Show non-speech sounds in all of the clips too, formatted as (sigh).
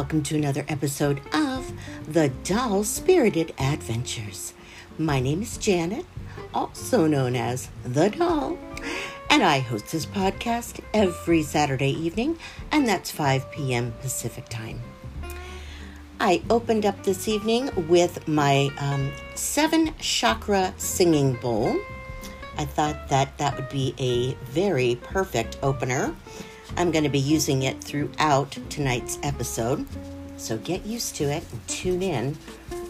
Welcome to another episode of the Doll Spirited Adventures. My name is Janet, also known as The Doll, and I host this podcast every Saturday evening, and that's 5 p.m. Pacific Time. I opened up this evening with my um, seven chakra singing bowl. I thought that that would be a very perfect opener. I'm going to be using it throughout tonight's episode. So get used to it and tune in.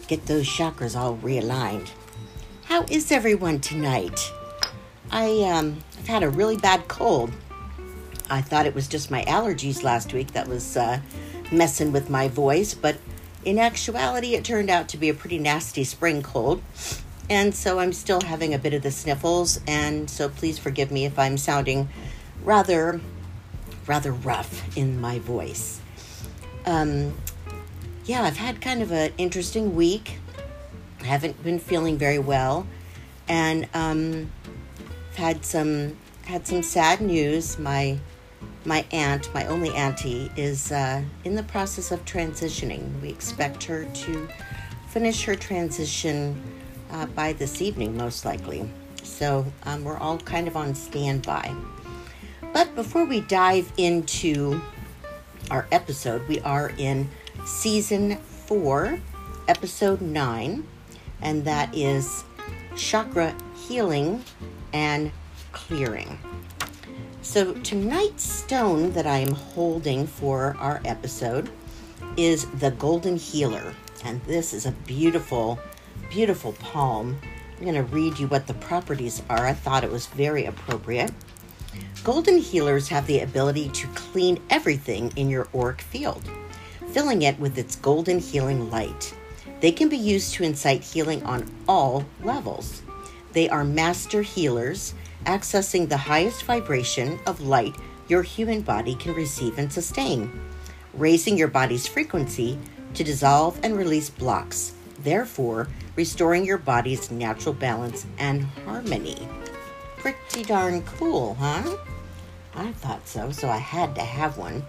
Get those chakras all realigned. How is everyone tonight? I um, I've had a really bad cold. I thought it was just my allergies last week that was uh, messing with my voice, but in actuality, it turned out to be a pretty nasty spring cold. And so I'm still having a bit of the sniffles, and so please forgive me if I'm sounding rather rather rough in my voice. Um, yeah, I've had kind of an interesting week. I haven't been feeling very well, and um, had some had some sad news. My my aunt, my only auntie, is uh, in the process of transitioning. We expect her to finish her transition uh, by this evening, most likely. So um, we're all kind of on standby. But before we dive into our episode, we are in season four, episode nine, and that is chakra healing and clearing. So, tonight's stone that I am holding for our episode is the Golden Healer, and this is a beautiful, beautiful palm. I'm going to read you what the properties are. I thought it was very appropriate. Golden healers have the ability to clean everything in your auric field, filling it with its golden healing light. They can be used to incite healing on all levels. They are master healers, accessing the highest vibration of light your human body can receive and sustain, raising your body's frequency to dissolve and release blocks, therefore, restoring your body's natural balance and harmony. Pretty darn cool, huh? I thought so, so I had to have one.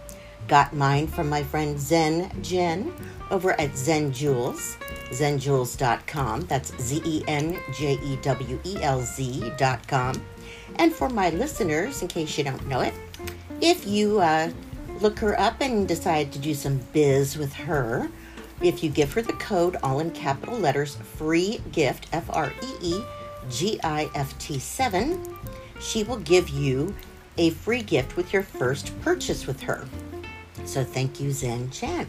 Got mine from my friend Zen Jen over at Zen Jewels, zenjewels.com. That's Z E N J E W E L Z.com. And for my listeners, in case you don't know it, if you uh, look her up and decide to do some biz with her, if you give her the code, all in capital letters, free gift, F R E E G I F T 7, she will give you a free gift with your first purchase with her. So thank you, Zen Jen.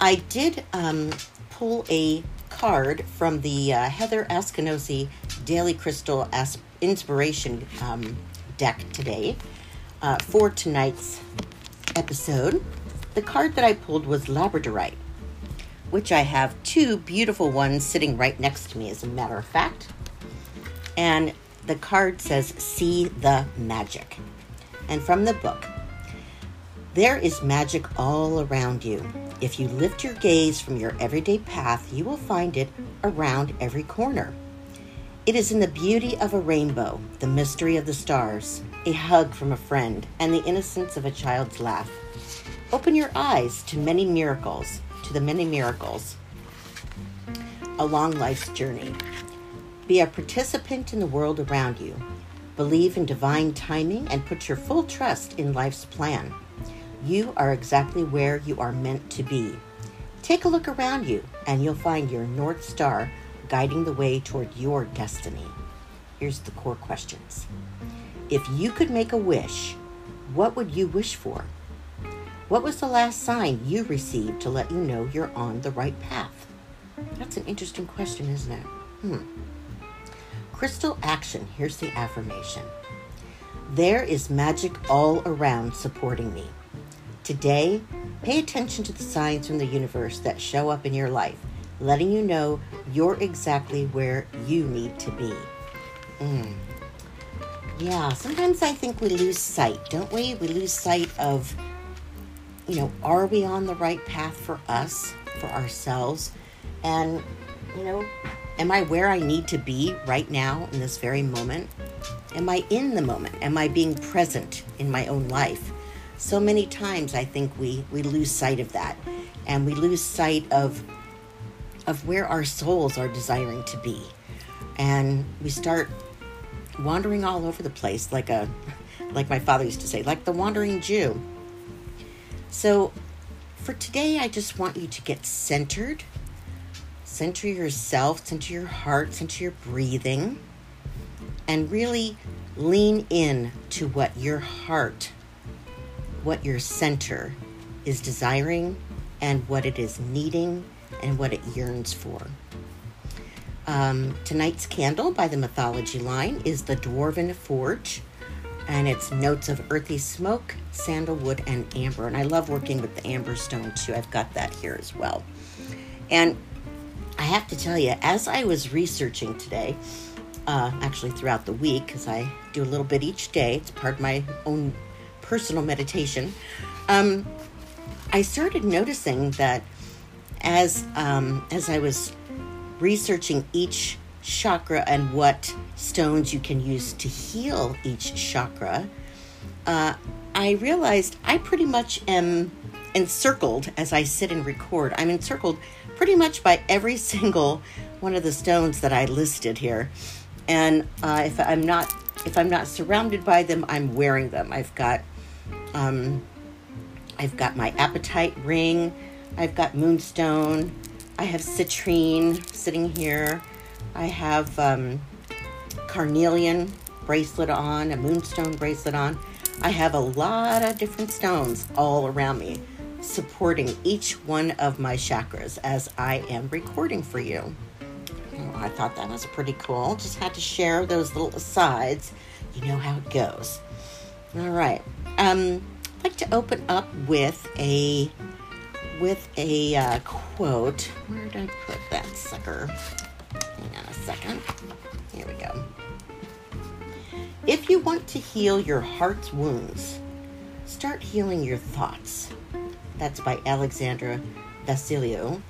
I did um, pull a card from the uh, Heather Askinosie Daily Crystal As- Inspiration um, deck today uh, for tonight's episode. The card that I pulled was Labradorite, which I have two beautiful ones sitting right next to me, as a matter of fact. And the card says, See the Magic. And from the book, there is magic all around you. If you lift your gaze from your everyday path, you will find it around every corner. It is in the beauty of a rainbow, the mystery of the stars, a hug from a friend, and the innocence of a child's laugh. Open your eyes to many miracles, to the many miracles along life's journey. Be a participant in the world around you. Believe in divine timing and put your full trust in life's plan. You are exactly where you are meant to be. Take a look around you and you'll find your North Star guiding the way toward your destiny. Here's the core questions. If you could make a wish, what would you wish for? What was the last sign you received to let you know you're on the right path? That's an interesting question, isn't it? Hmm. Crystal action. Here's the affirmation There is magic all around supporting me. Today, pay attention to the signs from the universe that show up in your life, letting you know you're exactly where you need to be. Mm. Yeah, sometimes I think we lose sight, don't we? We lose sight of, you know, are we on the right path for us, for ourselves? And, you know, am I where I need to be right now in this very moment? Am I in the moment? Am I being present in my own life? so many times I think we, we lose sight of that and we lose sight of of where our souls are desiring to be. And we start wandering all over the place like a like my father used to say, like the wandering Jew. So for today I just want you to get centered. Center yourself, center your heart, center your breathing and really lean in to what your heart what your center is desiring and what it is needing and what it yearns for. Um, tonight's candle by the Mythology line is the Dwarven Forge, and it's notes of earthy smoke, sandalwood, and amber. And I love working with the amber stone too. I've got that here as well. And I have to tell you, as I was researching today, uh, actually throughout the week, because I do a little bit each day, it's part of my own personal meditation, um, I started noticing that as um, as I was researching each chakra and what stones you can use to heal each chakra, uh, I realized I pretty much am encircled as I sit and record. I'm encircled pretty much by every (laughs) single one of the stones that I listed here, and uh, if I'm not if I'm not surrounded by them, I'm wearing them. I've got um, I've got my apatite ring. I've got moonstone. I have citrine sitting here. I have um, carnelian bracelet on, a moonstone bracelet on. I have a lot of different stones all around me, supporting each one of my chakras as I am recording for you. Well, I thought that was pretty cool. Just had to share those little asides. You know how it goes. All right. Um, I'd like to open up with a with a uh, quote. Where did I put that sucker? Hang on a second. Here we go. If you want to heal your heart's wounds, start healing your thoughts. That's by Alexandra Vasiliu.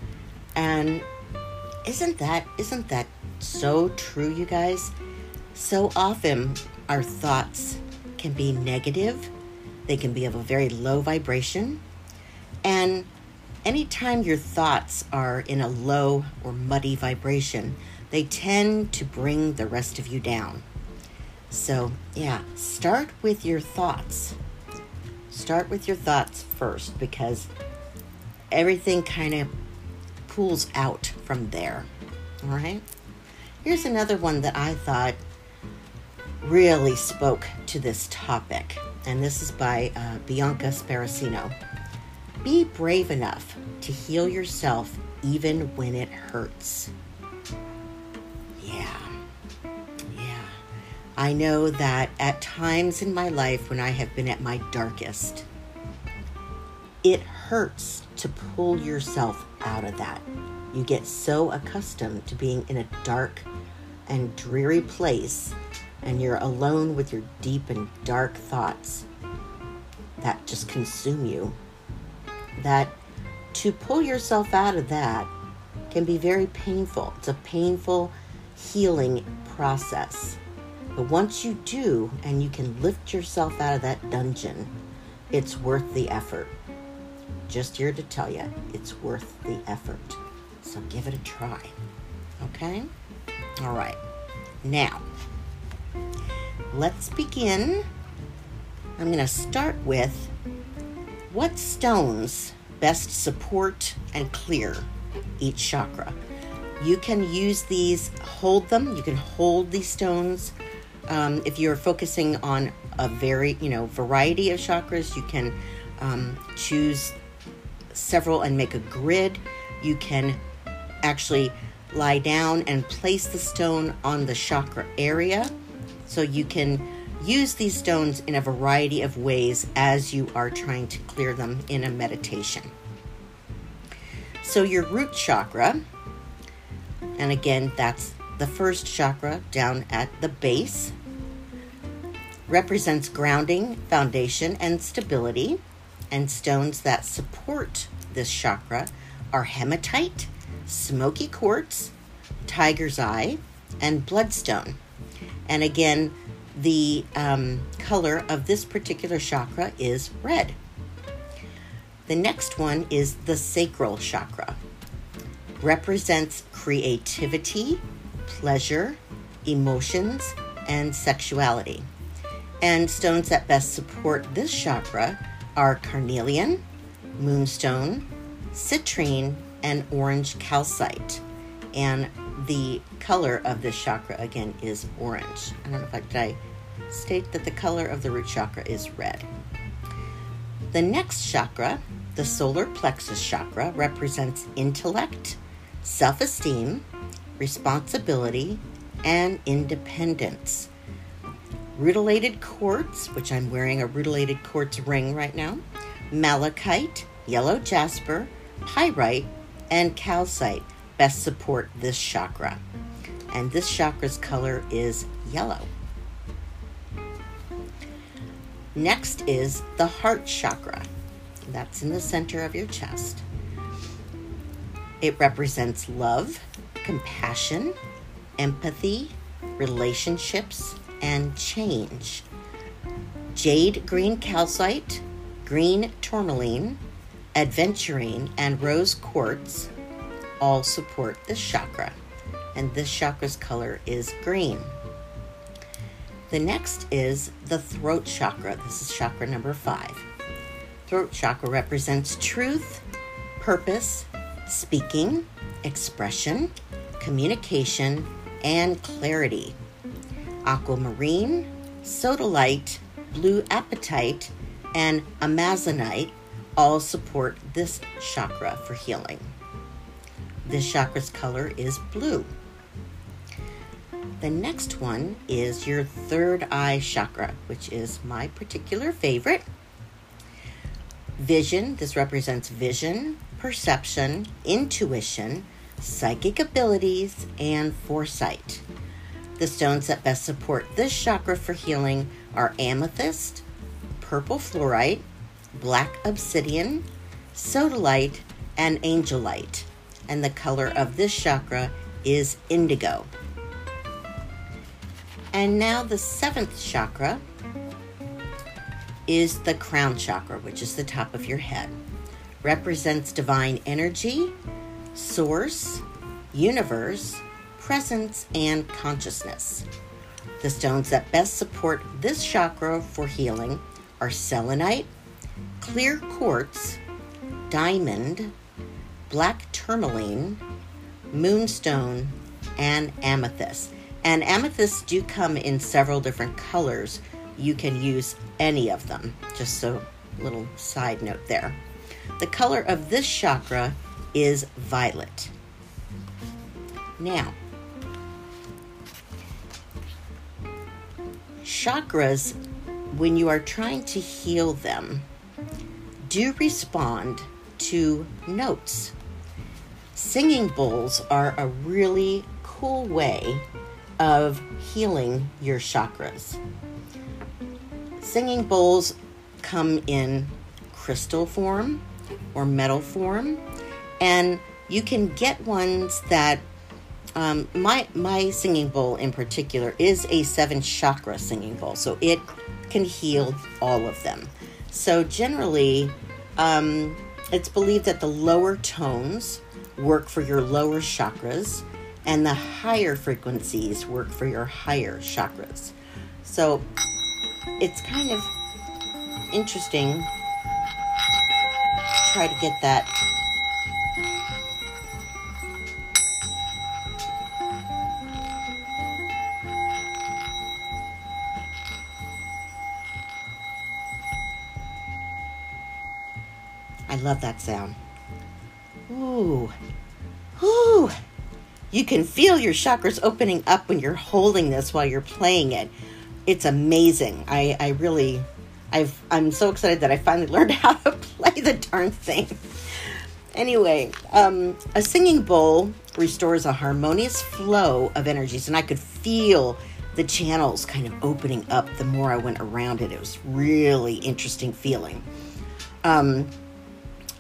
And isn't that isn't that so true, you guys? So often our thoughts can be negative they can be of a very low vibration. And anytime your thoughts are in a low or muddy vibration, they tend to bring the rest of you down. So, yeah, start with your thoughts. Start with your thoughts first because everything kind of pulls out from there. All right? Here's another one that I thought really spoke to this topic and this is by uh, Bianca Sparacino. Be brave enough to heal yourself even when it hurts. I know that at times in my life when I have been at my darkest, it hurts to pull yourself out of that. You get so accustomed to being in a dark and dreary place and you're alone with your deep and dark thoughts that just consume you, that to pull yourself out of that can be very painful. It's a painful healing process. But once you do and you can lift yourself out of that dungeon, it's worth the effort. Just here to tell you, it's worth the effort. So give it a try. Okay? All right. Now, let's begin. I'm going to start with what stones best support and clear each chakra. You can use these, hold them. You can hold these stones. Um, if you're focusing on a very, you know, variety of chakras, you can um, choose several and make a grid. You can actually lie down and place the stone on the chakra area so you can use these stones in a variety of ways as you are trying to clear them in a meditation. So, your root chakra, and again, that's the first chakra down at the base, represents grounding, foundation, and stability. And stones that support this chakra are hematite, smoky quartz, tiger's eye, and bloodstone. And again, the um, color of this particular chakra is red. The next one is the sacral chakra. Represents creativity, pleasure, emotions, and sexuality. And stones that best support this chakra are carnelian, moonstone, citrine, and orange calcite. And the color of this chakra again is orange. I don't know if I did I state that the color of the root chakra is red. The next chakra, the solar plexus chakra, represents intellect, self esteem, responsibility, and independence. Rutilated quartz, which I'm wearing a rutilated quartz ring right now, malachite, yellow jasper, pyrite, and calcite best support this chakra. And this chakra's color is yellow. Next is the heart chakra. That's in the center of your chest. It represents love, compassion, empathy, relationships, and change. Jade green calcite, green tourmaline, adventurine, and rose quartz all support this chakra, and this chakra's color is green. The next is the throat chakra. This is chakra number five. Throat chakra represents truth, purpose, speaking, expression, communication, and clarity. Aquamarine, sodalite, blue apatite, and amazonite all support this chakra for healing. This chakra's color is blue. The next one is your third eye chakra, which is my particular favorite. Vision, this represents vision, perception, intuition, psychic abilities, and foresight. The stones that best support this chakra for healing are amethyst, purple fluorite, black obsidian, sodalite, and angelite and the color of this chakra is indigo. And now the seventh chakra is the crown chakra, which is the top of your head. Represents divine energy, source, universe, presence, and consciousness. The stones that best support this chakra for healing are selenite, clear quartz, diamond, black tourmaline, moonstone, and amethyst. And amethysts do come in several different colors. You can use any of them. Just so little side note there. The color of this chakra is violet. Now, chakras, when you are trying to heal them, do respond to notes. Singing bowls are a really cool way of healing your chakras. Singing bowls come in crystal form or metal form, and you can get ones that um, my my singing bowl in particular is a seven chakra singing bowl, so it can heal all of them. So generally, um, it's believed that the lower tones work for your lower chakras, and the higher frequencies work for your higher chakras. So it's kind of interesting try to get that. Love that sound. Ooh. Ooh. You can feel your chakras opening up when you're holding this while you're playing it. It's amazing. I, I really I've I'm so excited that I finally (laughs) learned how to play the darn thing. Anyway, um, a singing bowl restores a harmonious flow of energies, and I could feel the channels kind of opening up the more I went around it. It was really interesting feeling. Um,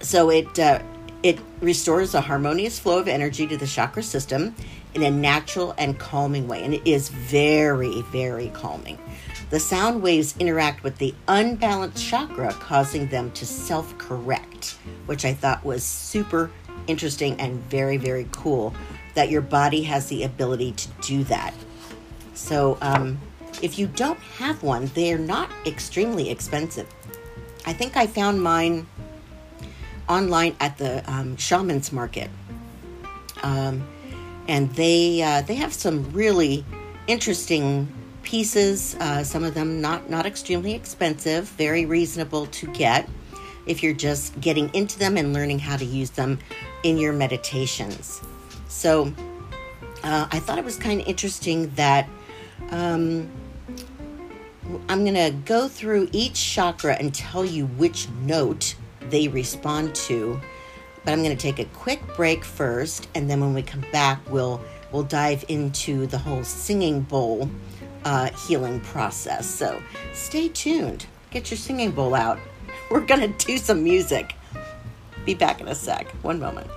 so it uh, it restores a harmonious flow of energy to the chakra system in a natural and calming way. And it is very, very calming. The sound waves interact with the unbalanced chakra, causing them to self correct, which I thought was super interesting and very, very cool that your body has the ability to do that. So, um, if you don't have one, they're not extremely expensive. I think I found mine online at the um, Shaman's Market. Um, and they uh, they have some really interesting pieces. Uh, some of them not not extremely expensive, very reasonable to get if you're just getting into them and learning how to use them in your meditations. So uh, I thought it was kind of interesting that um, I'm going to go through each chakra and tell you which note they respond to. But I'm going to take a quick break first, and then when we come back, we'll we'll dive into the whole singing bowl uh, healing process. So stay tuned. Get your singing bowl out. (laughs) We're going to do some music. Be back in a sec. One moment.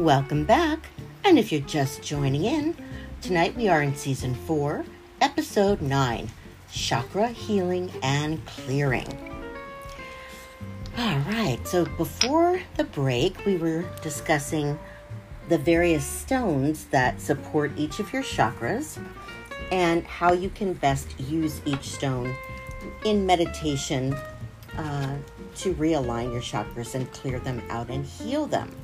Welcome back. And if you're just joining in, tonight we are in season four, episode nine Chakra Healing and Clearing. All right, so before the break, we were discussing the various stones that support each of your chakras and how you can best use each stone in meditation uh, to realign your chakras and clear them out and heal them.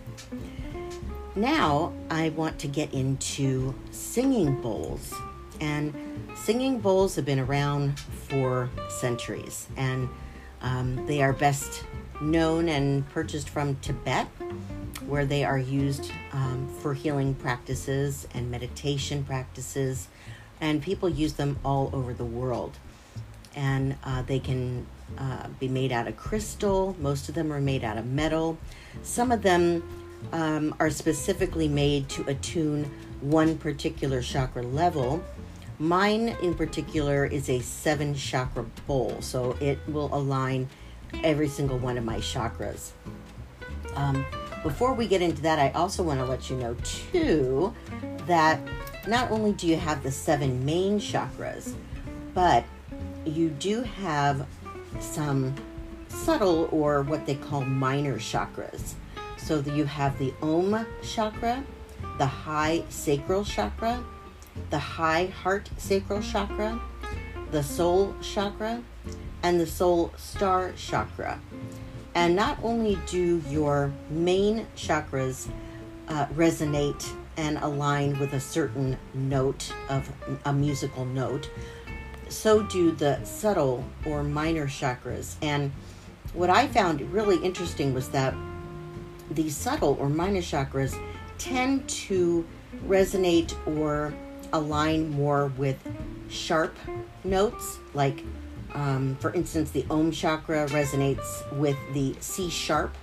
Now I want to get into singing bowls. And singing bowls have been around for centuries, and um, they are best known and purchased from Tibet, where they are used um, for healing practices and meditation practices, and people use them all over the world. And uh, they can uh, be made out of crystal, most of them are made out of metal. Some of them um, are specifically made to attune one particular chakra level. Mine in particular is a seven chakra bowl, so it will align every single one of my chakras. Um, before we get into that, I also want to let you know too that not only do you have the seven main chakras, but you do have some subtle or what they call minor chakras. So you have the Om chakra, the high sacral chakra, the high heart sacral chakra, the soul chakra, and the soul star chakra. And not only do your main chakras uh, resonate and align with a certain note of a musical note, so do the subtle or minor chakras. And what I found really interesting was that the subtle or minor chakras tend to resonate or align more with sharp notes, like, um, for instance, the Om chakra resonates with the C sharp,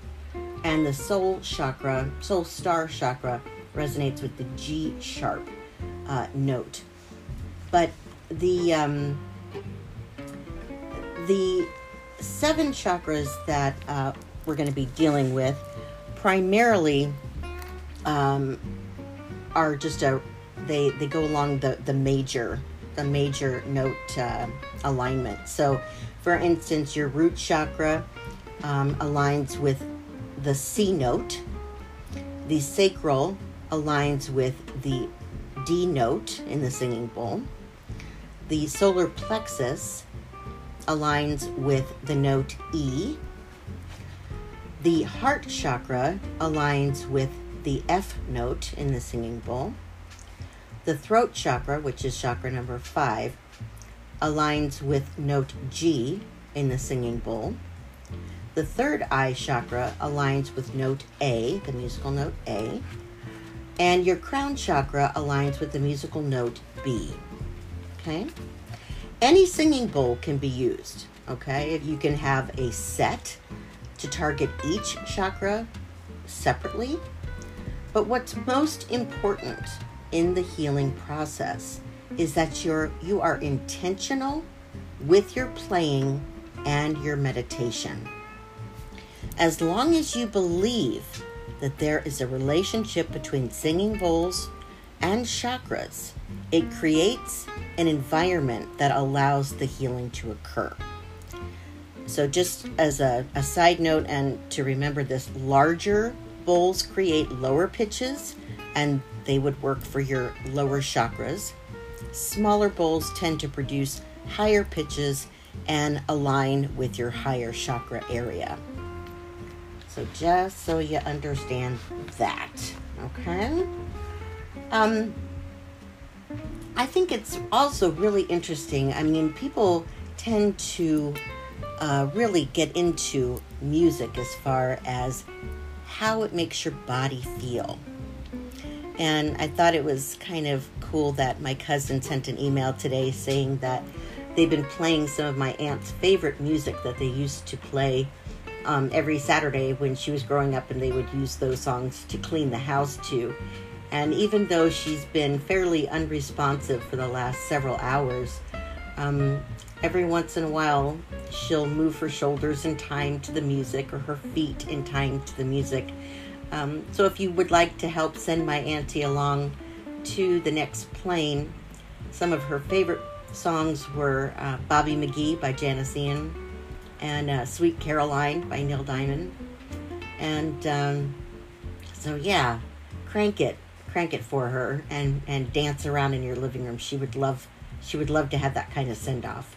and the Soul chakra, Soul Star chakra, resonates with the G sharp uh, note. But the um, the seven chakras that uh, we're going to be dealing with primarily um, are just a they they go along the the major the major note uh, alignment. So For instance, your root chakra um, aligns with the C note, the sacral aligns with the D note in the singing bowl, the solar plexus aligns with the note E. The heart chakra aligns with the F note in the singing bowl. The throat chakra, which is chakra number five, aligns with note G in the singing bowl. The third eye chakra aligns with note A, the musical note A. And your crown chakra aligns with the musical note B. Okay? Any singing bowl can be used. Okay? You can have a set to target each chakra separately. But what's most important in the healing process is that you're you are intentional with your playing and your meditation. As long as you believe that there is a relationship between singing bowls and chakras, it creates an environment that allows the healing to occur. So, just as a, a side note, and to remember this, larger bowls create lower pitches and they would work for your lower chakras. Smaller bowls tend to produce higher pitches and align with your higher chakra area. So just so you understand that, okay? Um, I think it's also really interesting. I mean, people tend to uh, really get into music as far as how it makes your body feel. And I thought it was kind of cool that my cousin sent an email today saying that they've been playing some of my aunt's favorite music that they used to play um, every Saturday when she was growing up, and they would use those songs to clean the house to. And even though she's been fairly unresponsive for the last several hours, um, every once in a while she'll move her shoulders in time to the music or her feet in time to the music. Um, so if you would like to help send my auntie along to the next plane, some of her favorite songs were uh, Bobby McGee by Janis Ian and uh, Sweet Caroline by Neil Diamond. And um, so, yeah, crank it, crank it for her, and and dance around in your living room. She would love, she would love to have that kind of send off.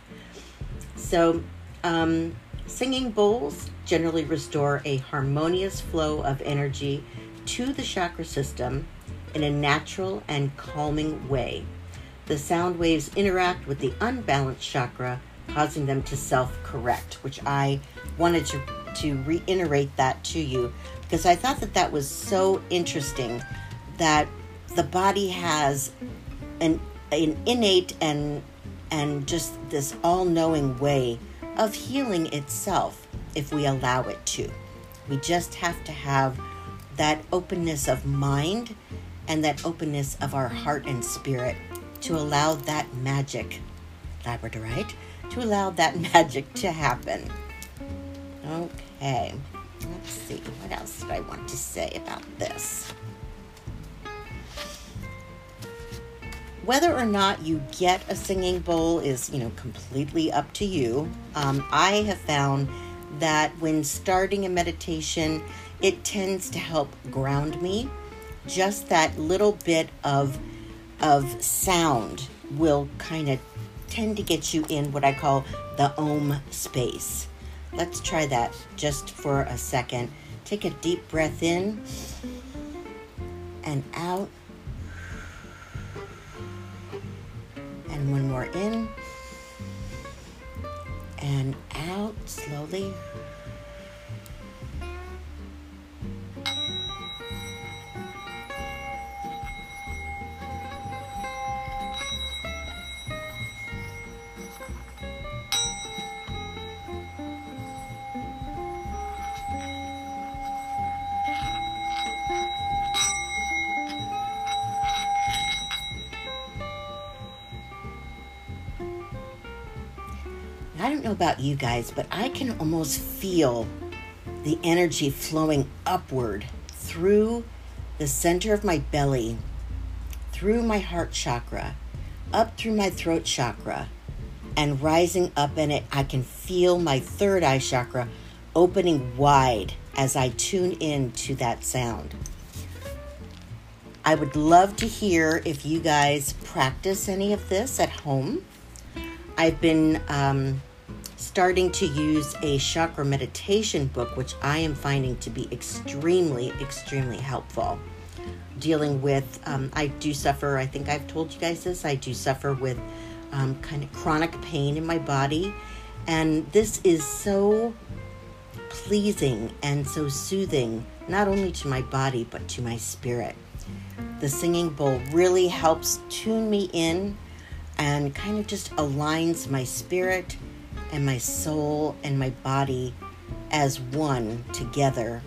So, um, singing bowls generally restore a harmonious flow of energy to the chakra system in a natural and calming way. The sound waves interact with the unbalanced chakra causing them to self correct, which I wanted to, to reiterate that to you because I thought that that was so interesting that the body has an, an innate and and just this all-knowing way of healing itself if we allow it to. We just have to have that openness of mind and that openness of our heart and spirit to allow that magic, labradorite, to allow that (laughs) magic to happen. Okay, let's see. What else did I want to say about this? Whether or not you get a singing bowl is, you know, completely up to you. Um, I have found that when starting a meditation, it tends to help ground me. Just that little bit of of sound will kind of tend to get you in what I call the om space. Let's try that just for a second. Take a deep breath in and out. And one more in and out slowly. About you guys, but I can almost feel the energy flowing upward through the center of my belly, through my heart chakra, up through my throat chakra, and rising up in it. I can feel my third eye chakra opening wide as I tune in to that sound. I would love to hear if you guys practice any of this at home. I've been um, starting to use a chakra meditation book, which I am finding to be extremely, extremely helpful. Dealing with, um, I do suffer, I think I've told you guys this, I do suffer with um, kind of chronic pain in my body. And this is so pleasing and so soothing, not only to my body, but to my spirit. The singing bowl really helps tune me in and kind of just aligns my spirit and my soul and my body as one together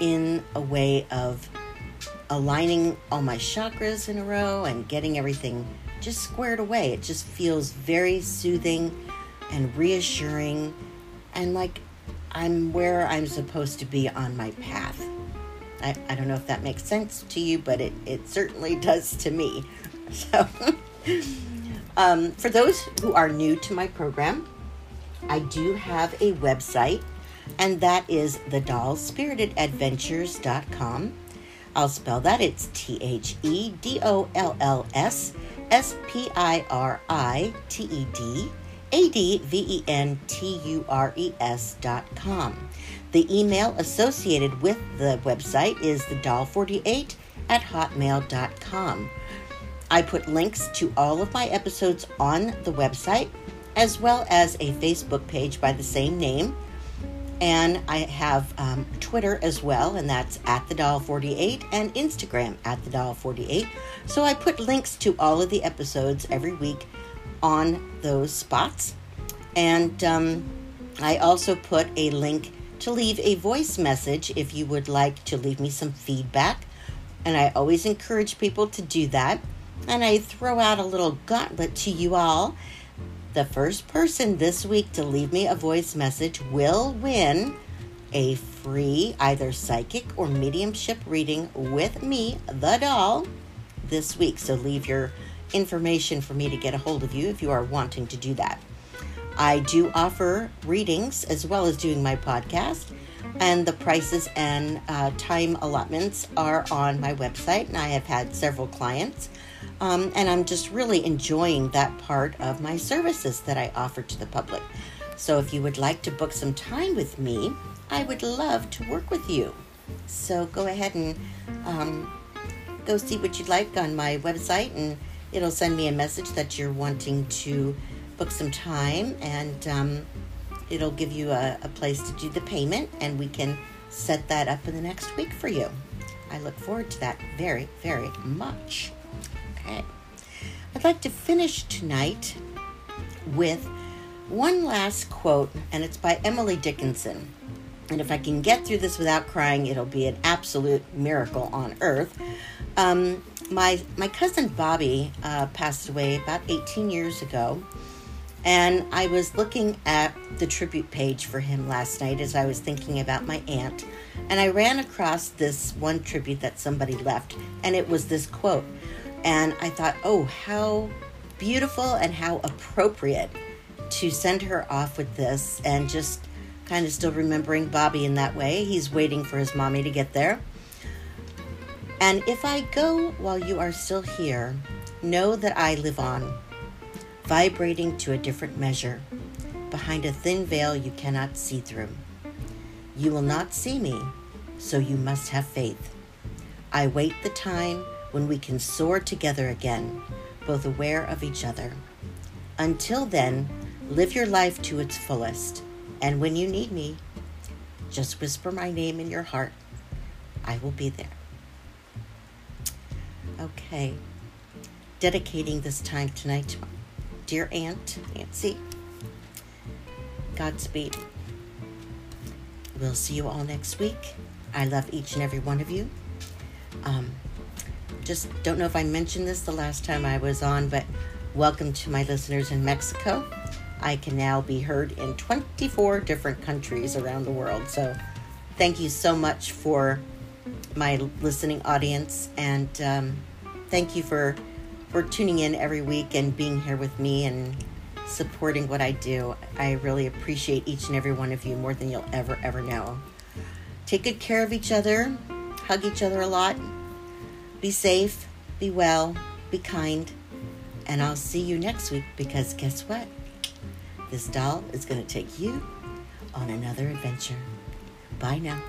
in a way of aligning all my chakras in a row and getting everything just squared away. It just feels very soothing and reassuring and like I'm where I'm supposed to be on my path. I, I don't know if that makes sense to you, but it, it certainly does to me. (laughs) So, (laughs) um, for those who are new to my program, I do have a website, and that is thedollspiritedadventures.com. I'll spell that. It's T H E D O L L S S P I R I T E D A D V E N T U R E S dot com. The email associated with the website is thedoll48 at hotmail.com. I put links to all of my episodes on the website, as well as a Facebook page by the same name. And I have um, Twitter as well, and that's at the doll48, and Instagram at the doll48. So I put links to all of the episodes every week on those spots. And um, I also put a link to leave a voice message if you would like to leave me some feedback. And I always encourage people to do that. And I throw out a little gauntlet to you all. The first person this week to leave me a voice message will win a free either psychic or mediumship reading with me, the doll, this week. So leave your information for me to get a hold of you if you are wanting to do that. I do offer readings as well as doing my podcast, and the prices and uh, time allotments are on my website. And I have had several clients, um, and I'm just really enjoying that part of my services that I offer to the public. So if you would like to book some time with me, I would love to work with you. So go ahead and um, go see what you'd like on my website, and it'll send me a message that you're wanting to book some time and um, it'll give you a, a place to do the payment and we can set that up in the next week for you. I look forward to that very, very much. Okay. I'd like to finish tonight with one last quote, and it's by Emily Dickinson. And if I can get through this without crying, it'll be an absolute miracle on earth. Um, my my cousin Bobby uh, passed away about 18 years ago, and I was looking at the tribute page for him last night as I was thinking about my aunt. And I ran across this one tribute that somebody left, and it was this quote. And I thought, oh, how beautiful and how appropriate to send her off with this and just kind of still remembering Bobby in that way. He's waiting for his mommy to get there. And if I go while you are still here, know that I live on vibrating to a different measure, behind a thin veil you cannot see through. You will not see me, so you must have faith. I wait the time when we can soar together again, both aware of each other. Until then, live your life to its fullest, and when you need me, just whisper my name in your heart. I will be there. Okay, dedicating this time tonight to dear Aunt Nancy. Godspeed. We'll see you all next week. I love each and every one of you. Um, just don't know if I mentioned this the last time I was on, but welcome to my listeners in Mexico. I can now be heard in 24 different countries around the world. So thank you so much for my listening audience and um, thank you for for tuning in every week and being here with me and supporting what I do. I really appreciate each and every one of you more than you'll ever, ever know. Take good care of each other, hug each other a lot, be safe, be well, be kind, and I'll see you next week because guess what? This doll is going to take you on another adventure. Bye now.